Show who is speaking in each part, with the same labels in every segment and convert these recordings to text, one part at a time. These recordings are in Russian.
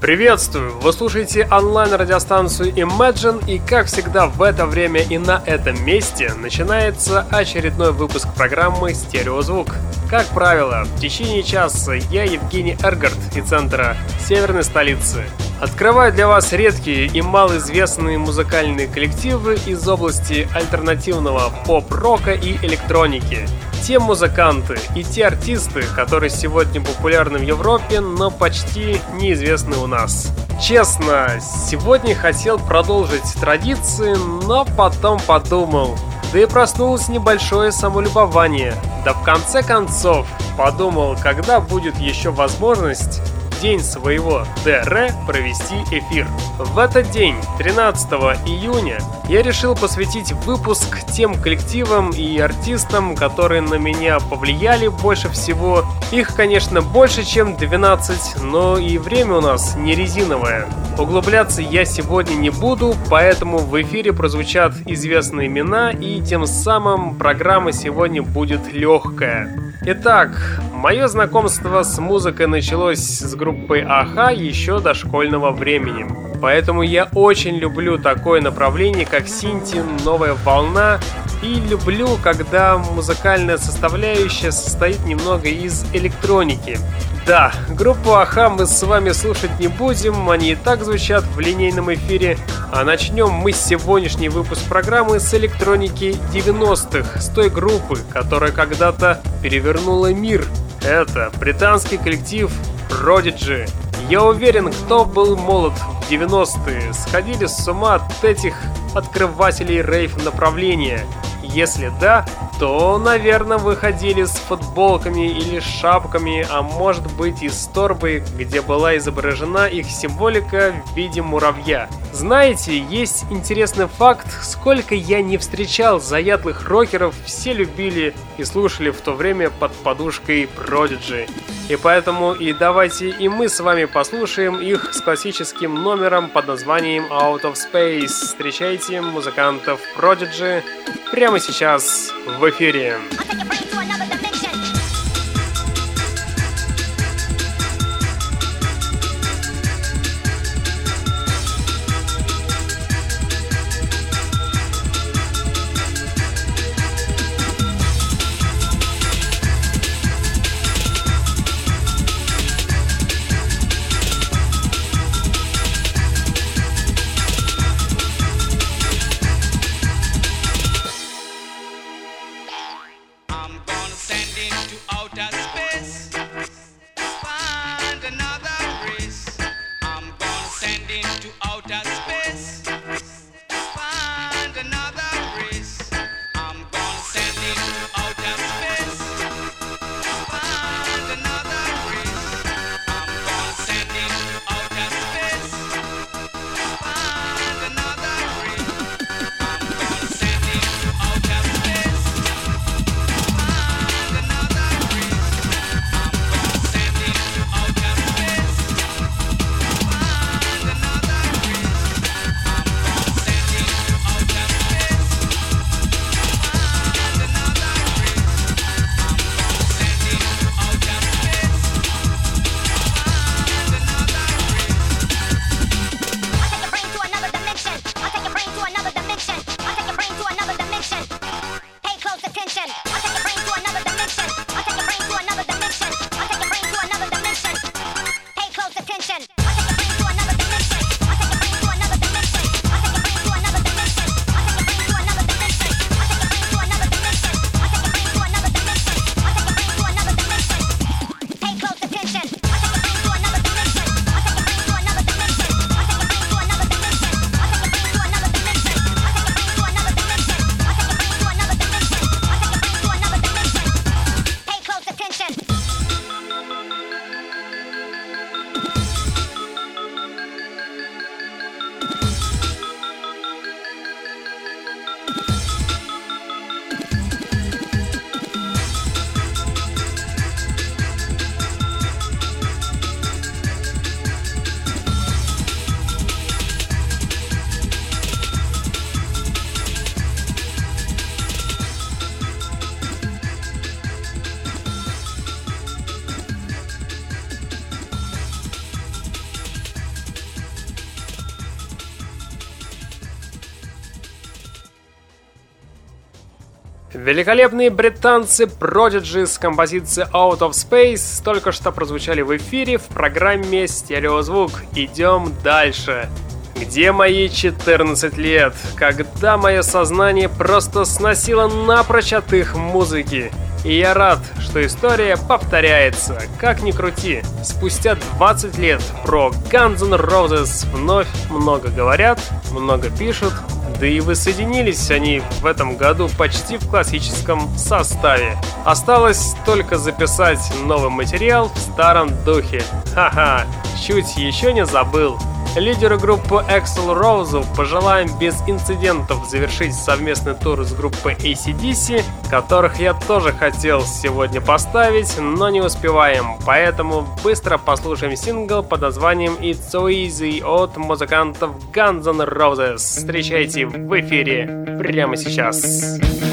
Speaker 1: Приветствую! Вы слушаете онлайн-радиостанцию Imagine и, как всегда, в это время и на этом месте начинается очередной выпуск программы «Стереозвук». Как правило, в течение часа я, Евгений Эргард, из центра северной столицы, Открываю для вас редкие и малоизвестные музыкальные коллективы из области альтернативного поп-рока и электроники. Те музыканты и те артисты, которые сегодня популярны в Европе, но почти неизвестны у нас. Честно, сегодня хотел продолжить традиции, но потом подумал, да и проснулось небольшое самолюбование. Да в конце концов, подумал, когда будет еще возможность день своего ДР провести эфир. В этот день, 13 июня, я решил посвятить выпуск тем коллективам и артистам, которые на меня повлияли больше всего. Их, конечно, больше, чем 12, но и время у нас не резиновое. Углубляться я сегодня не буду, поэтому в эфире прозвучат известные имена, и тем самым программа сегодня будет легкая. Итак, мое знакомство с музыкой началось с группой Аха еще до школьного времени. Поэтому я очень люблю такое направление, как синти, новая волна, и люблю, когда музыкальная составляющая состоит немного из электроники. Да, группу Аха мы с вами слушать не будем, они и так звучат в линейном эфире. А начнем мы сегодняшний выпуск программы с электроники 90-х, с той группы, которая когда-то перевернула мир. Это британский коллектив Prodigy. Я уверен, кто был молод в 90-е, сходили с ума от этих открывателей рейв направления. Если да, то, наверное, выходили с футболками или шапками, а может быть и с торбой, где была изображена их символика в виде муравья. Знаете, есть интересный факт, сколько я не встречал заядлых рокеров, все любили и слушали в то время под подушкой Prodigy. И поэтому и давайте и мы с вами послушаем их с классическим номером под названием Out of Space. Встречайте музыкантов Prodigy прямо сейчас в эфире. Великолепные британцы Prodigy с композицией Out of Space только что прозвучали в эфире в программе «Стереозвук». Идем дальше. Где мои 14 лет, когда мое сознание просто сносило напрочь от их музыки? И я рад, что история повторяется, как ни крути. Спустя 20 лет про Guns N' Roses вновь много говорят, много пишут, да и воссоединились они в этом году почти в классическом составе. Осталось только записать новый материал в старом духе. Ха-ха, чуть еще не забыл. Лидеру группы Axel Rose пожелаем без инцидентов завершить совместный тур с группой ACDC, которых я тоже хотел сегодня поставить, но не успеваем, поэтому быстро послушаем сингл под названием It's So Easy от музыкантов Guns N' Roses. Встречайте в эфире прямо сейчас. Сейчас.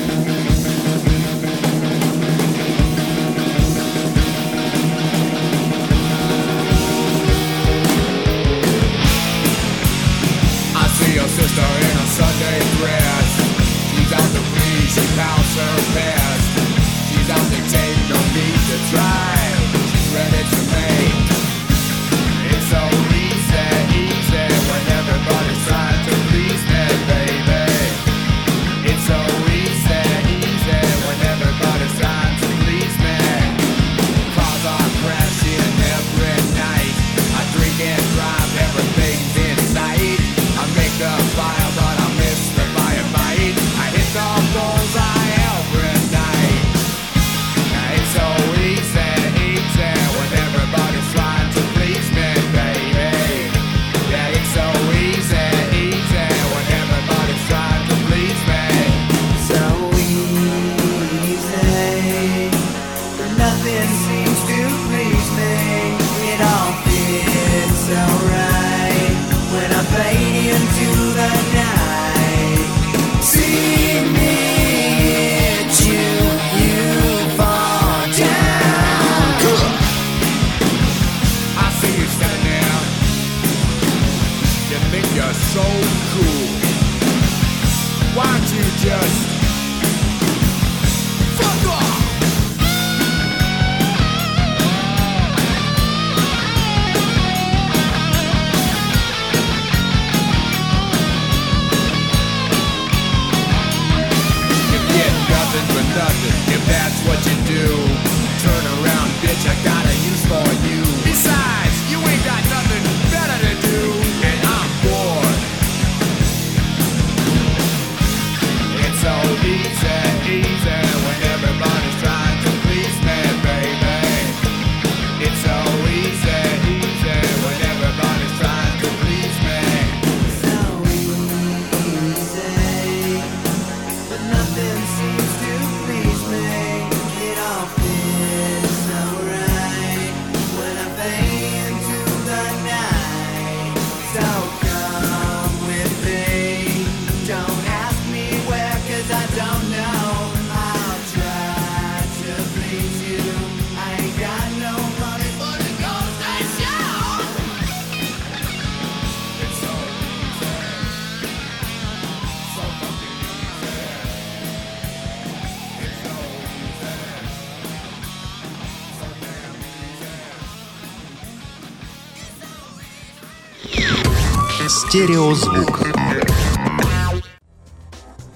Speaker 2: Стереозвук.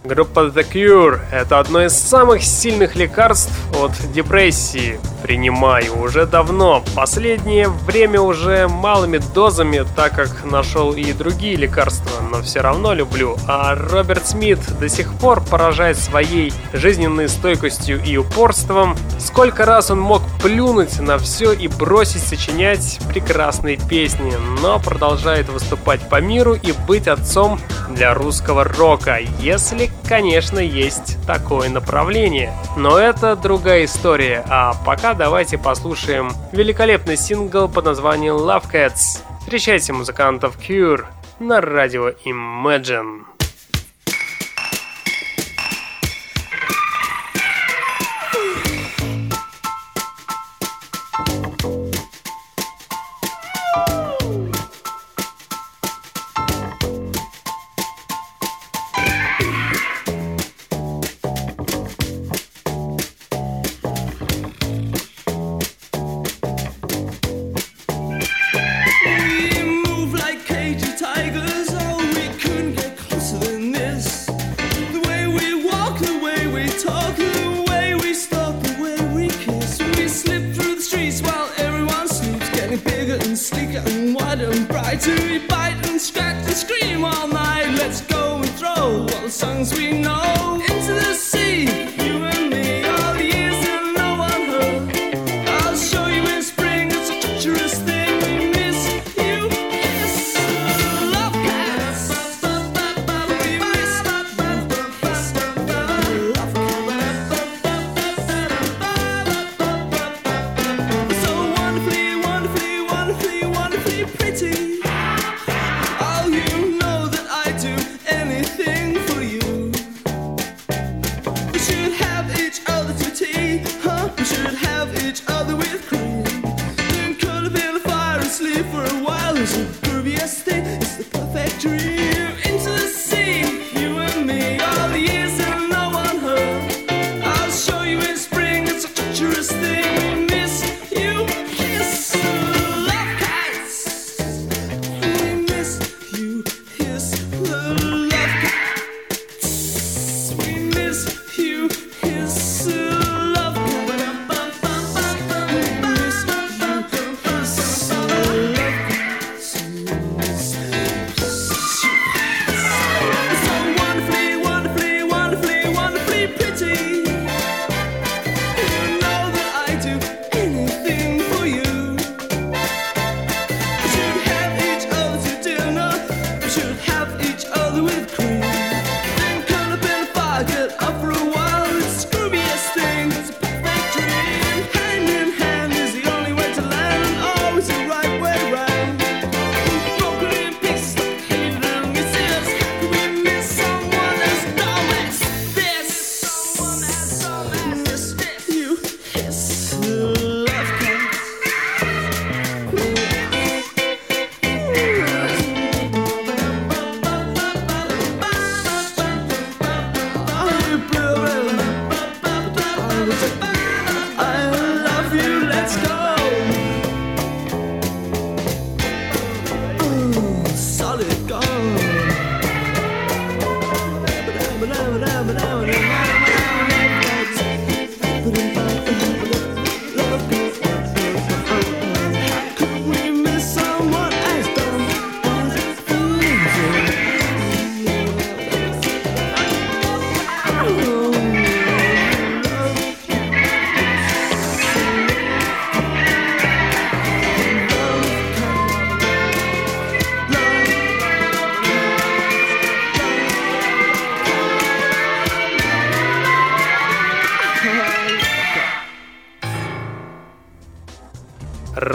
Speaker 1: Группа The Cure – это одно из самых сильных лекарств от депрессии. Принимаю уже давно, последнее время уже малыми дозами, так как нашел и другие лекарства, но все равно люблю. А Роберт Смит до сих пор поражает своей жизненной стойкостью и упорством. Сколько раз он мог плюнуть на все и бросить сочинять прекрасные песни, но продолжает выступать по миру и быть отцом для русского рока, если, конечно, есть такое направление. Но это другая история, а пока давайте послушаем великолепный сингл под названием Love Cats. Встречайте музыкантов Cure на радио Imagine.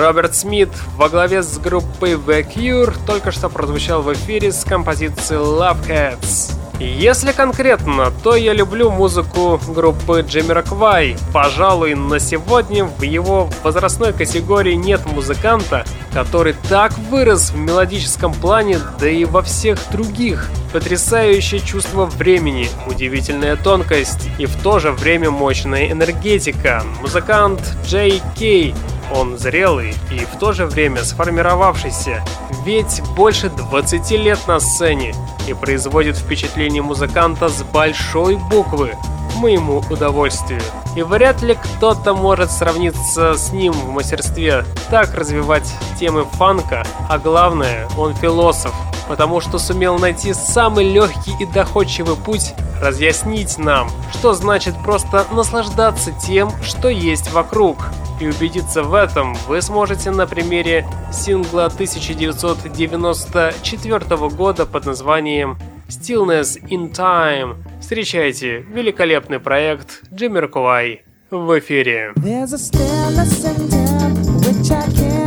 Speaker 1: Роберт Смит во главе с группой The Cure только что прозвучал в эфире с композицией Love Cats. Если конкретно, то я люблю музыку группы Jamiroquai. Пожалуй, на сегодня в его возрастной категории нет музыканта, который так вырос в мелодическом плане, да и во всех других. Потрясающее чувство времени, удивительная тонкость и в то же время мощная энергетика. Музыкант Джей Кей он зрелый и в то же время сформировавшийся, ведь больше 20 лет на сцене и производит впечатление музыканта с большой буквы, моему удовольствию. И вряд ли кто-то может сравниться с ним в мастерстве так развивать темы фанка, а главное, он философ, потому что сумел найти самый легкий и доходчивый путь разъяснить нам, что значит просто наслаждаться тем, что есть вокруг. И убедиться в этом вы сможете на примере сингла 1994 года под названием Stillness in Time. Встречайте великолепный проект Jamiroquai в эфире. There's a stillness in time, which I cannot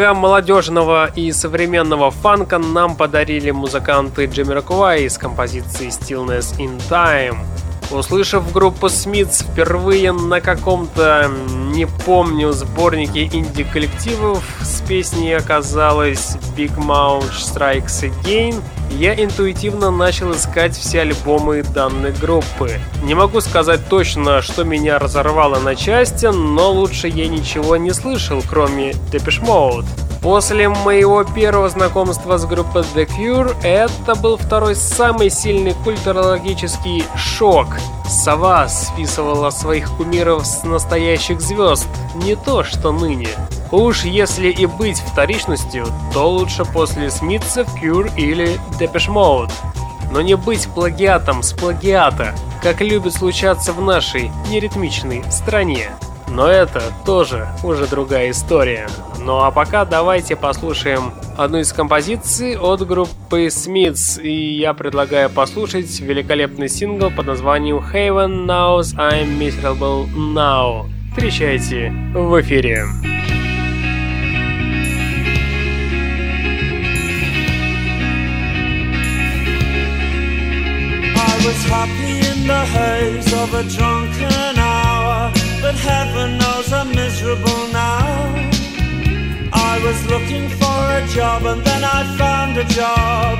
Speaker 3: Много молодежного и современного фанка нам подарили музыканты Джамироквай с композицией Stillness in Time. Услышав группу Смитс впервые на каком-то, не помню, сборнике инди-коллективов, с песней оказалась Big Mouth Strikes Again, я интуитивно начал искать все альбомы данной группы. Не могу сказать точно, что меня разорвало на части, но лучше я ничего не слышал, кроме Depeche Mode. После моего первого знакомства с группой The Cure, это был второй самый сильный культурологический шок. Сова списывала своих кумиров с настоящих звезд, не то что ныне. Уж если и быть вторичностью, то лучше после Смитсов, Cure или Depeche Mode. Но не быть плагиатом с плагиата, как любит случаться в нашей неритмичной стране. Но это тоже уже другая история. Ну а пока давайте послушаем одну из композиций от группы Smiths. И я предлагаю послушать великолепный сингл под названием Haven Knows I'm Miserable Now. Встречайте в эфире. Was happy in the haze of a drunken hour but heaven knows I'm miserable now. I was looking for a job and then I found a job,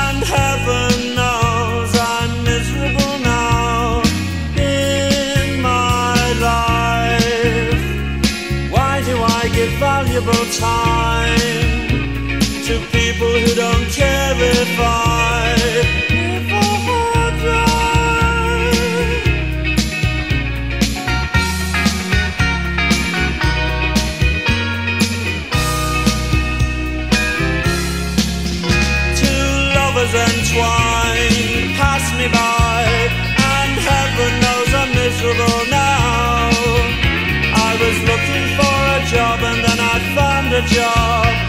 Speaker 3: and heaven knows I'm miserable now in my life. Why do I give valuable time to people who don't care if I? A job,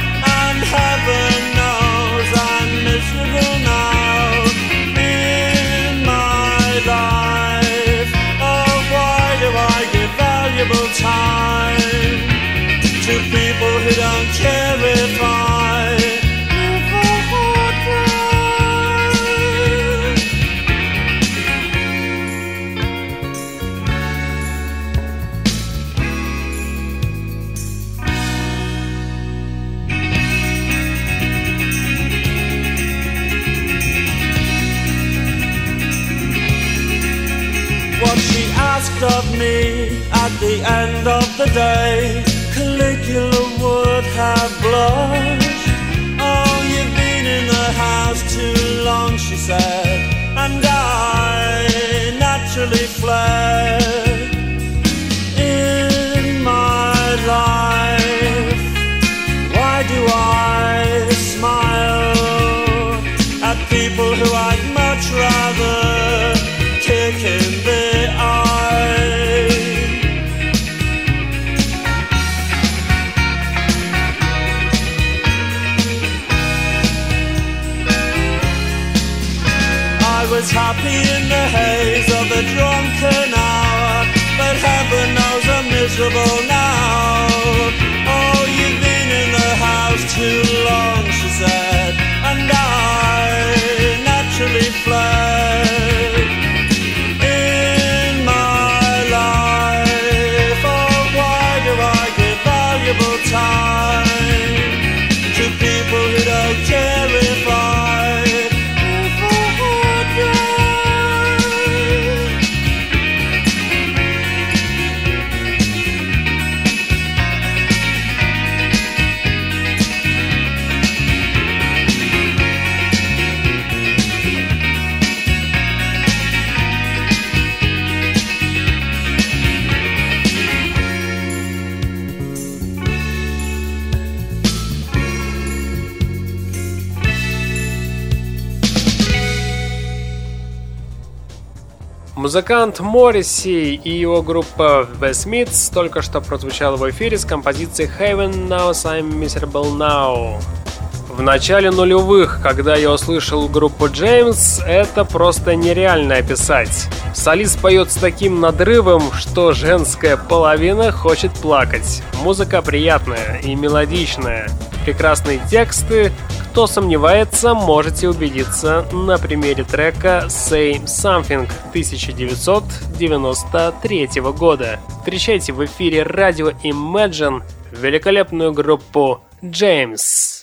Speaker 3: the end of the day. Caligula would have blushed. Oh, you've been in the house too long, she said, and I naturally fled. Музыкант Морриси и его группа The Smiths только что прозвучал в эфире с композицией Heaven Knows I'm Miserable Now.
Speaker 4: В начале нулевых, когда я услышал группу Джеймс, это просто нереально описать. Солист поет с таким надрывом, что женская половина хочет плакать. Музыка приятная и мелодичная. Прекрасные тексты. Кто сомневается, можете убедиться на примере трека Say Something 1993 года. Встречайте в эфире радио Imagine великолепную группу James.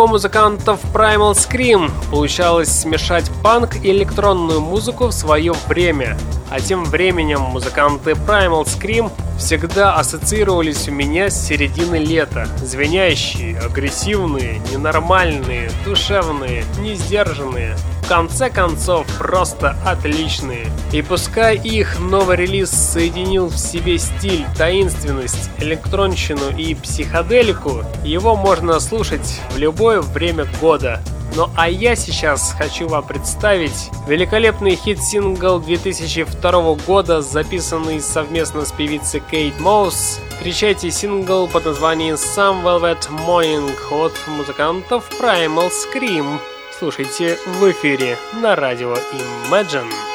Speaker 4: У музыкантов Primal Scream получалось смешать панк и электронную музыку в свое время. А тем временем музыканты Primal Scream всегда ассоциировались у меня с середины лета. Звенящие, агрессивные, ненормальные, душевные, несдержанные конце концов просто отличные. И пускай их новый релиз соединил в себе стиль, таинственность, электронщину и психоделику, его можно слушать в любое время года. Ну а я сейчас хочу вам представить великолепный хит-сингл 2002 года, записанный совместно с певицей Кейт Мосс. Встречайте сингл под названием Some Velvet Morning от музыкантов Primal Scream слушайте в эфире на радио Imagine.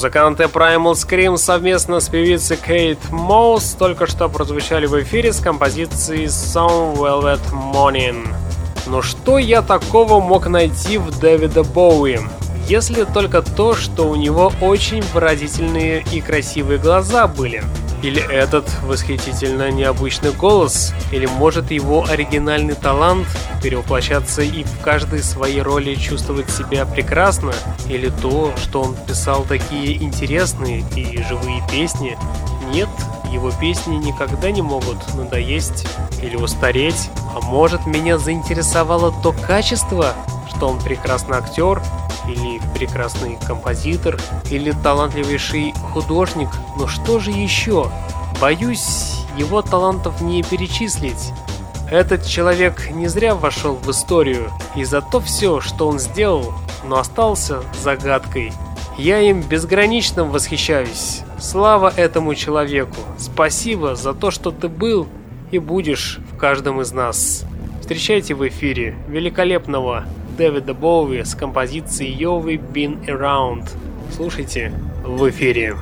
Speaker 1: Музыканты Primal Scream совместно с певицей Кейт Моус только что прозвучали в эфире с композицией Some Velvet Morning. Но что я такого мог найти в Дэвида Боуи? Если только то, что у него очень выразительные и красивые глаза были – или этот восхитительно необычный голос? Или может его оригинальный талант перевоплощаться и в каждой своей роли чувствовать себя прекрасно? Или то, что он писал такие интересные и живые песни? Нет, его песни никогда не могут надоесть или устареть. А может меня заинтересовало то качество, что он прекрасный актер, или прекрасный композитор, или талантливейший художник, но что же еще? Боюсь, его талантов не перечислить. Этот человек не зря вошел в историю, и за то все, что он сделал, но остался загадкой. Я им безгранично восхищаюсь. Слава этому человеку. Спасибо за то, что ты был и будешь в каждом из нас. Встречайте в эфире великолепного Дэвида Боуи с композицией You've Been Around. Слушайте в эфире.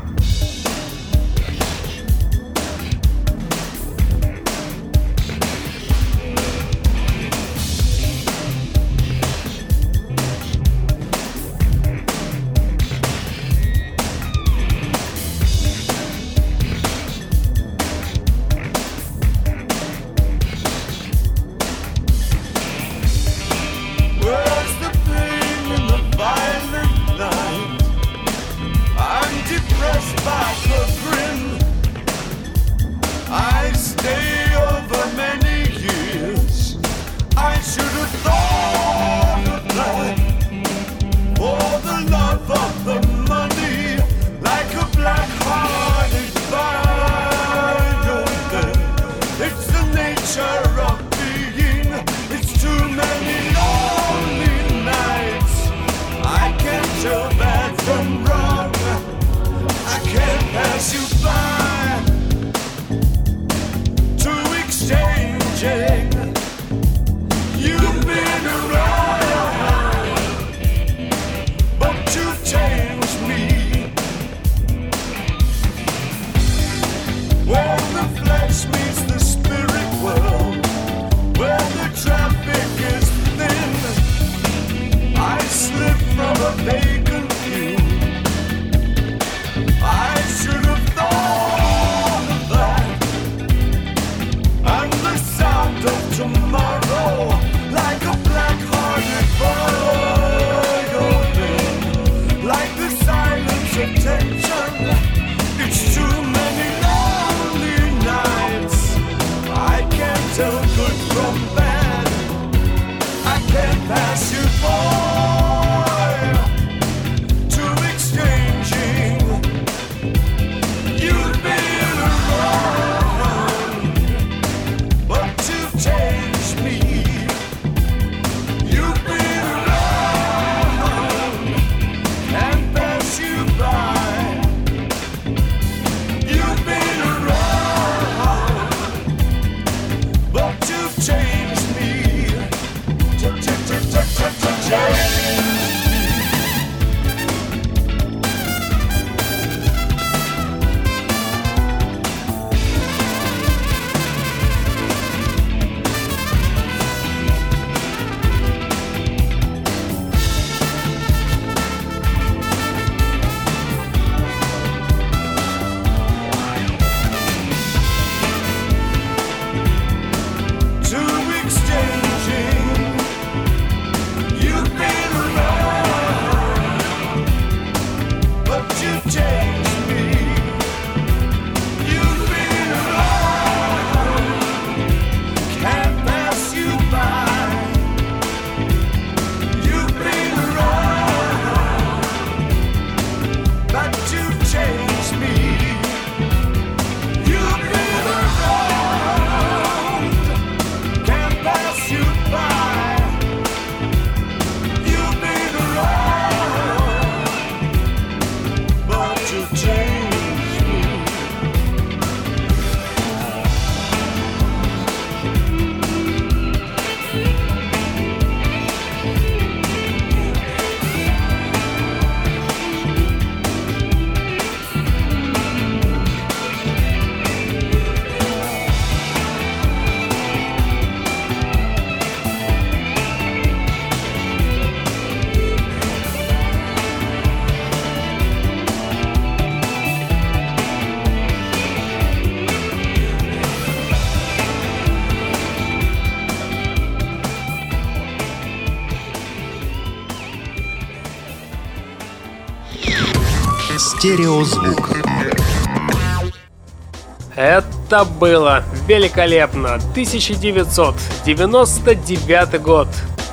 Speaker 2: Стереозвук.
Speaker 1: Это было великолепно. 1999 год.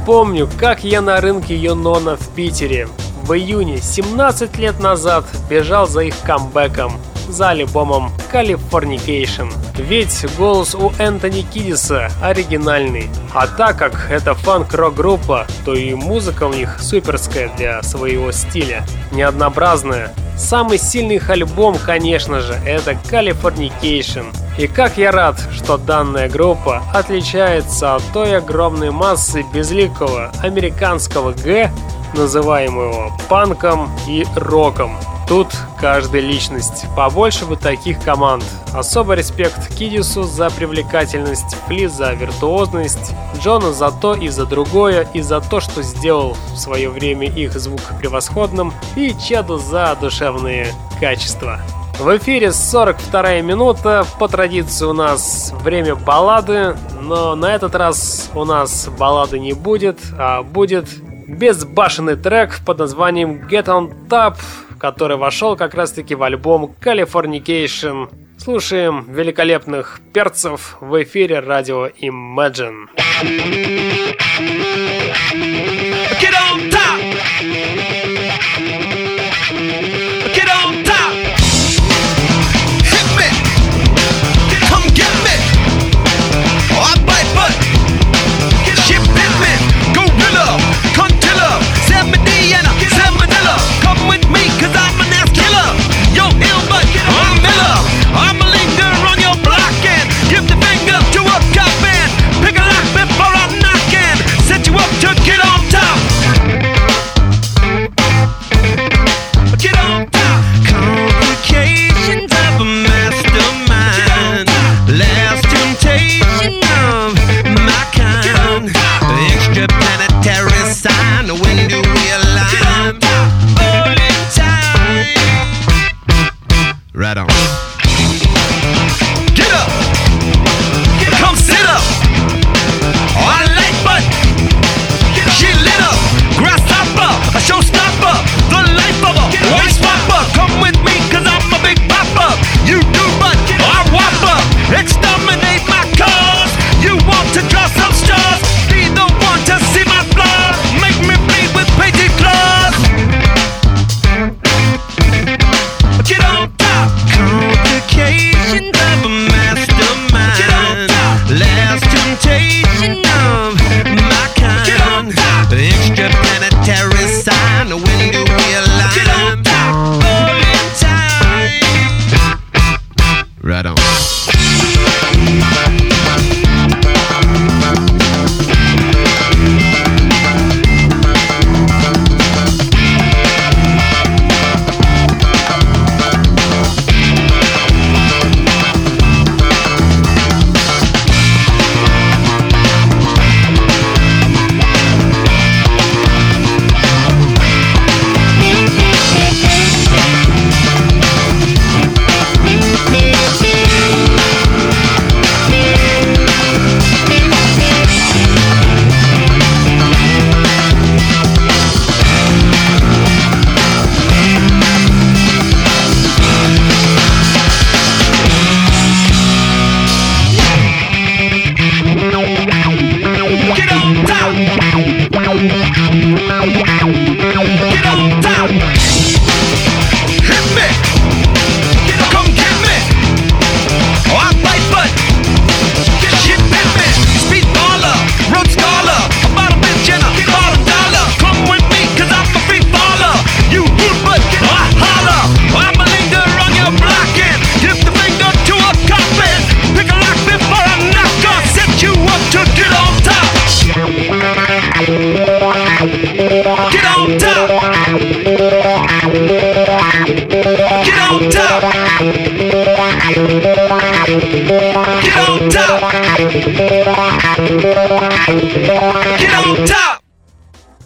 Speaker 1: Помню, как я на рынке Юнона в Питере в июне 17 лет назад бежал за их камбэком за альбомом Californication. Ведь голос у Энтони Кидиса оригинальный. А так как это фанк-рок-группа, то и музыка у них суперская для своего стиля, неоднообразная. Самый сильный их альбом, конечно же, это Californication. И как я рад, что данная группа отличается от той огромной массы безликого американского Г, называемого панком и роком. Тут каждая личность. Побольше бы таких команд. Особый респект Кидису за привлекательность, Фли за виртуозность, Джона за то и за другое, и за то, что сделал в свое время их звук превосходным, и Чеду за душевные качества. В эфире 42 минута. По традиции у нас время баллады, но на этот раз у нас баллады не будет, а будет безбашенный трек под названием Get On Top, который вошел как раз-таки в альбом Californication. Слушаем великолепных перцев в эфире радио Imagine. Get on top!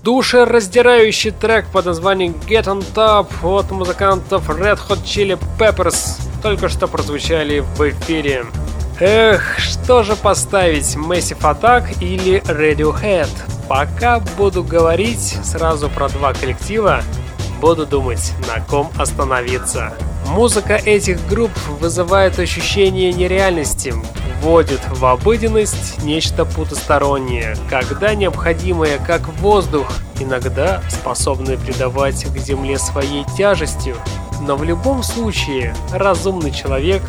Speaker 1: Душераздирающий трек под названием Get On Top от музыкантов Red Hot Chili Peppers только что прозвучали в эфире. Эх, что же поставить, Massive Attack или Radiohead? Пока буду говорить сразу про два коллектива, буду думать, на ком остановиться. Музыка этих групп вызывает ощущение нереальности, вводит в обыденность нечто потустороннее, когда необходимое как воздух, иногда способное придавать к земле своей тяжестью. Но в любом случае, разумный человек,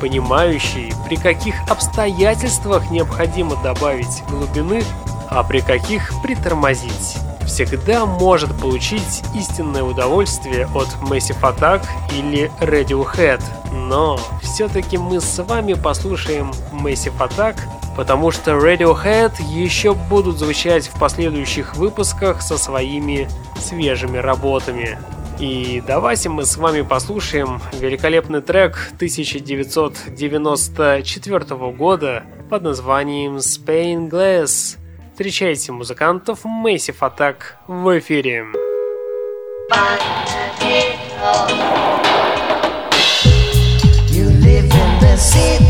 Speaker 1: понимающий, при каких обстоятельствах необходимо добавить глубины, а при каких притормозить всегда может получить истинное удовольствие от Massive Attack или Radiohead. Но все-таки мы с вами послушаем Massive Attack, потому что Radiohead еще будут звучать в последующих выпусках со своими свежими работами. И давайте мы с вами послушаем великолепный трек 1994 года под названием Spain Glass. Встречайте музыкантов Massive Attack в эфире. You live in the city.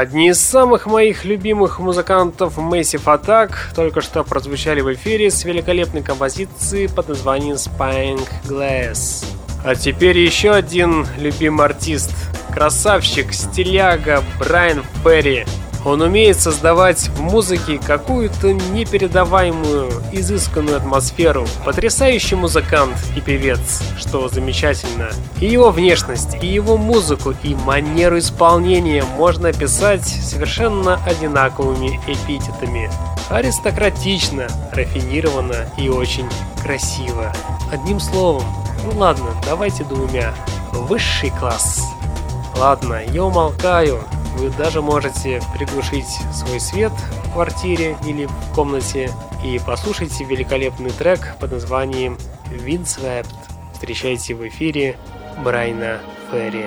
Speaker 5: Одни из самых моих любимых музыкантов Massive Attack только что прозвучали в эфире с великолепной композицией под названием Spying Glass. А теперь еще один любимый артист, красавчик, стиляга Брайан Ферри – он умеет создавать в музыке какую-то непередаваемую, изысканную атмосферу. Потрясающий музыкант и певец, что замечательно. И его внешность, и его музыку, и манеру исполнения можно описать совершенно одинаковыми эпитетами. Аристократично, рафинированно и очень красиво. Одним словом, ну ладно, давайте двумя. Высший класс. Ладно, я умолкаю. Вы даже можете приглушить свой свет в квартире или в комнате и послушайте великолепный трек под названием Windswept. Встречайте в эфире Брайна Ферри.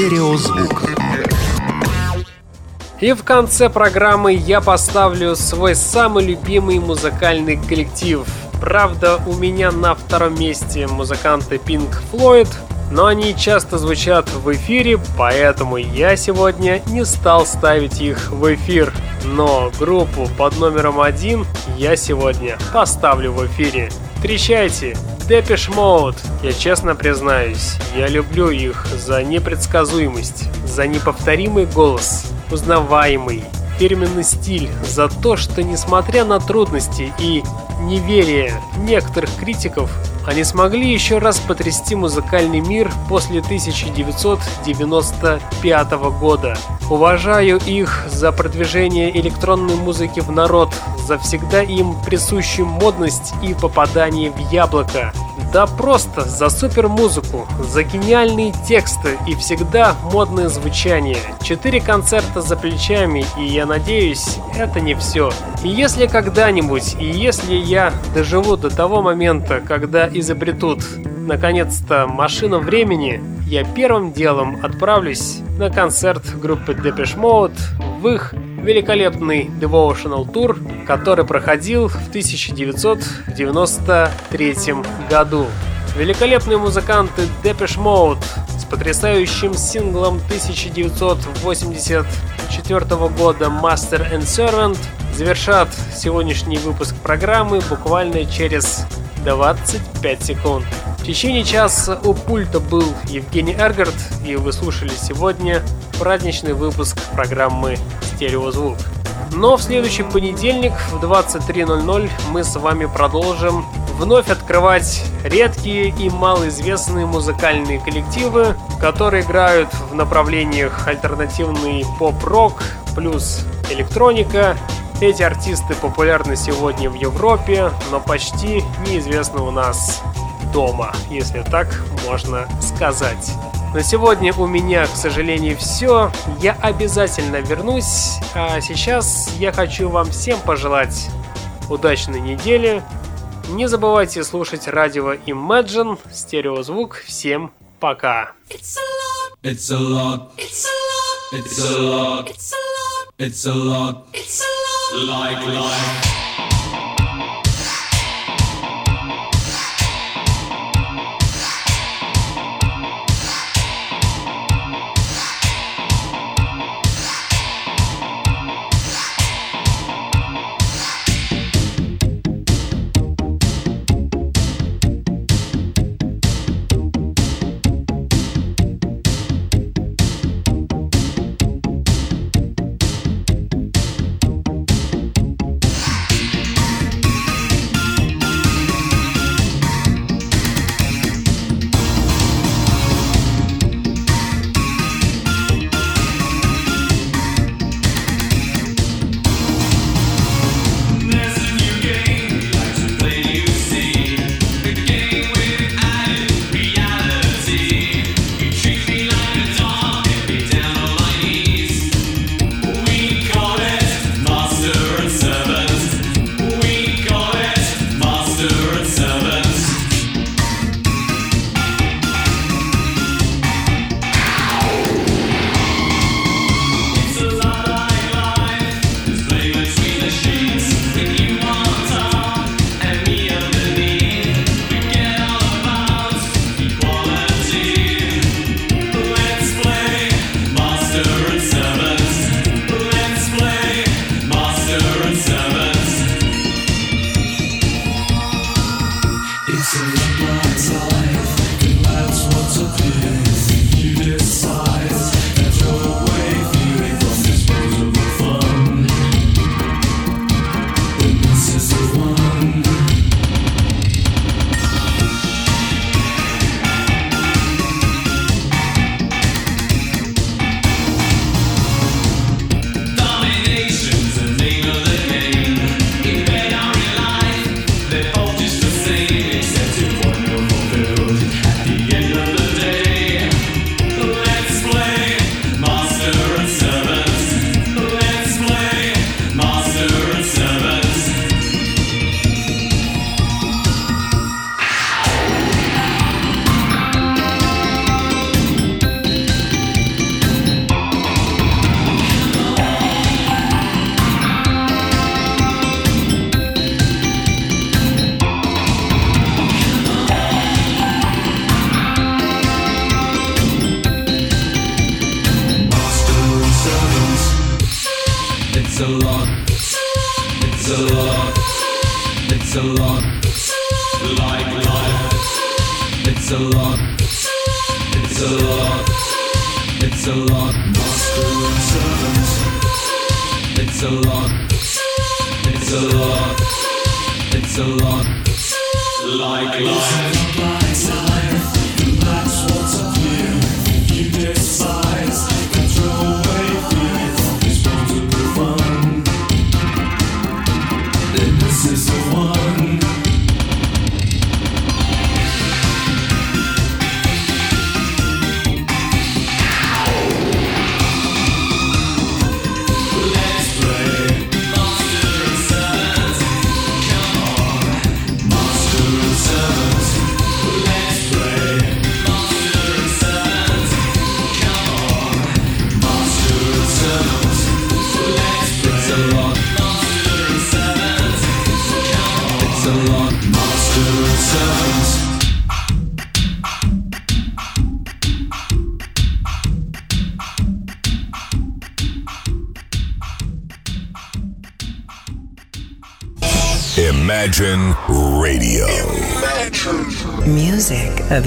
Speaker 2: Стереозвук.
Speaker 1: И в конце программы я поставлю свой самый любимый музыкальный коллектив. Правда, у меня на втором месте музыканты Pink Floyd, но они часто звучат в эфире, поэтому я сегодня не стал ставить их в эфир. Но группу под номером один я сегодня поставлю в эфире. Встречайте, Depeche Mode. Я честно признаюсь, я люблю их за непредсказуемость, за неповторимый голос, узнаваемый, фирменный стиль, за то, что несмотря на трудности и неверие некоторых критиков, они смогли еще раз потрясти музыкальный мир после 1995 года. Уважаю их за продвижение электронной музыки в народ, за всегда им присущую модность и попадание в яблоко. Да просто за супер музыку, за гениальные тексты и всегда модное звучание. Четыре концерта за плечами, и я надеюсь, это не все. И если когда-нибудь, и если я доживу до того момента, когда изобретут наконец-то машину времени, я первым делом отправлюсь на концерт группы Depeche Mode в их великолепный Devotional Tour, который проходил в 1993 году. Великолепные музыканты Depeche Mode с потрясающим синглом 1984 года Master and Servant завершат сегодняшний выпуск программы буквально через 25 секунд. В течение часа у пульта был Евгений Эргард, и вы слушали сегодня праздничный выпуск программы «Стереозвук». Но в следующий понедельник в 23.00 мы с вами продолжим вновь открывать редкие и малоизвестные музыкальные коллективы, которые играют в направлениях альтернативный поп-рок плюс электроника. Эти артисты популярны сегодня в Европе, но почти неизвестны у нас дома, если так можно сказать. На сегодня у меня, к сожалению, все. Я обязательно вернусь. А сейчас я хочу вам всем пожелать удачной недели. Не забывайте слушать радио Imagine, стереозвук. Всем пока. It's a lot. It's a lot. It's a lot. It's a lot. It's a lot. It's a lot. It's a lot. Like life.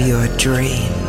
Speaker 6: your dream.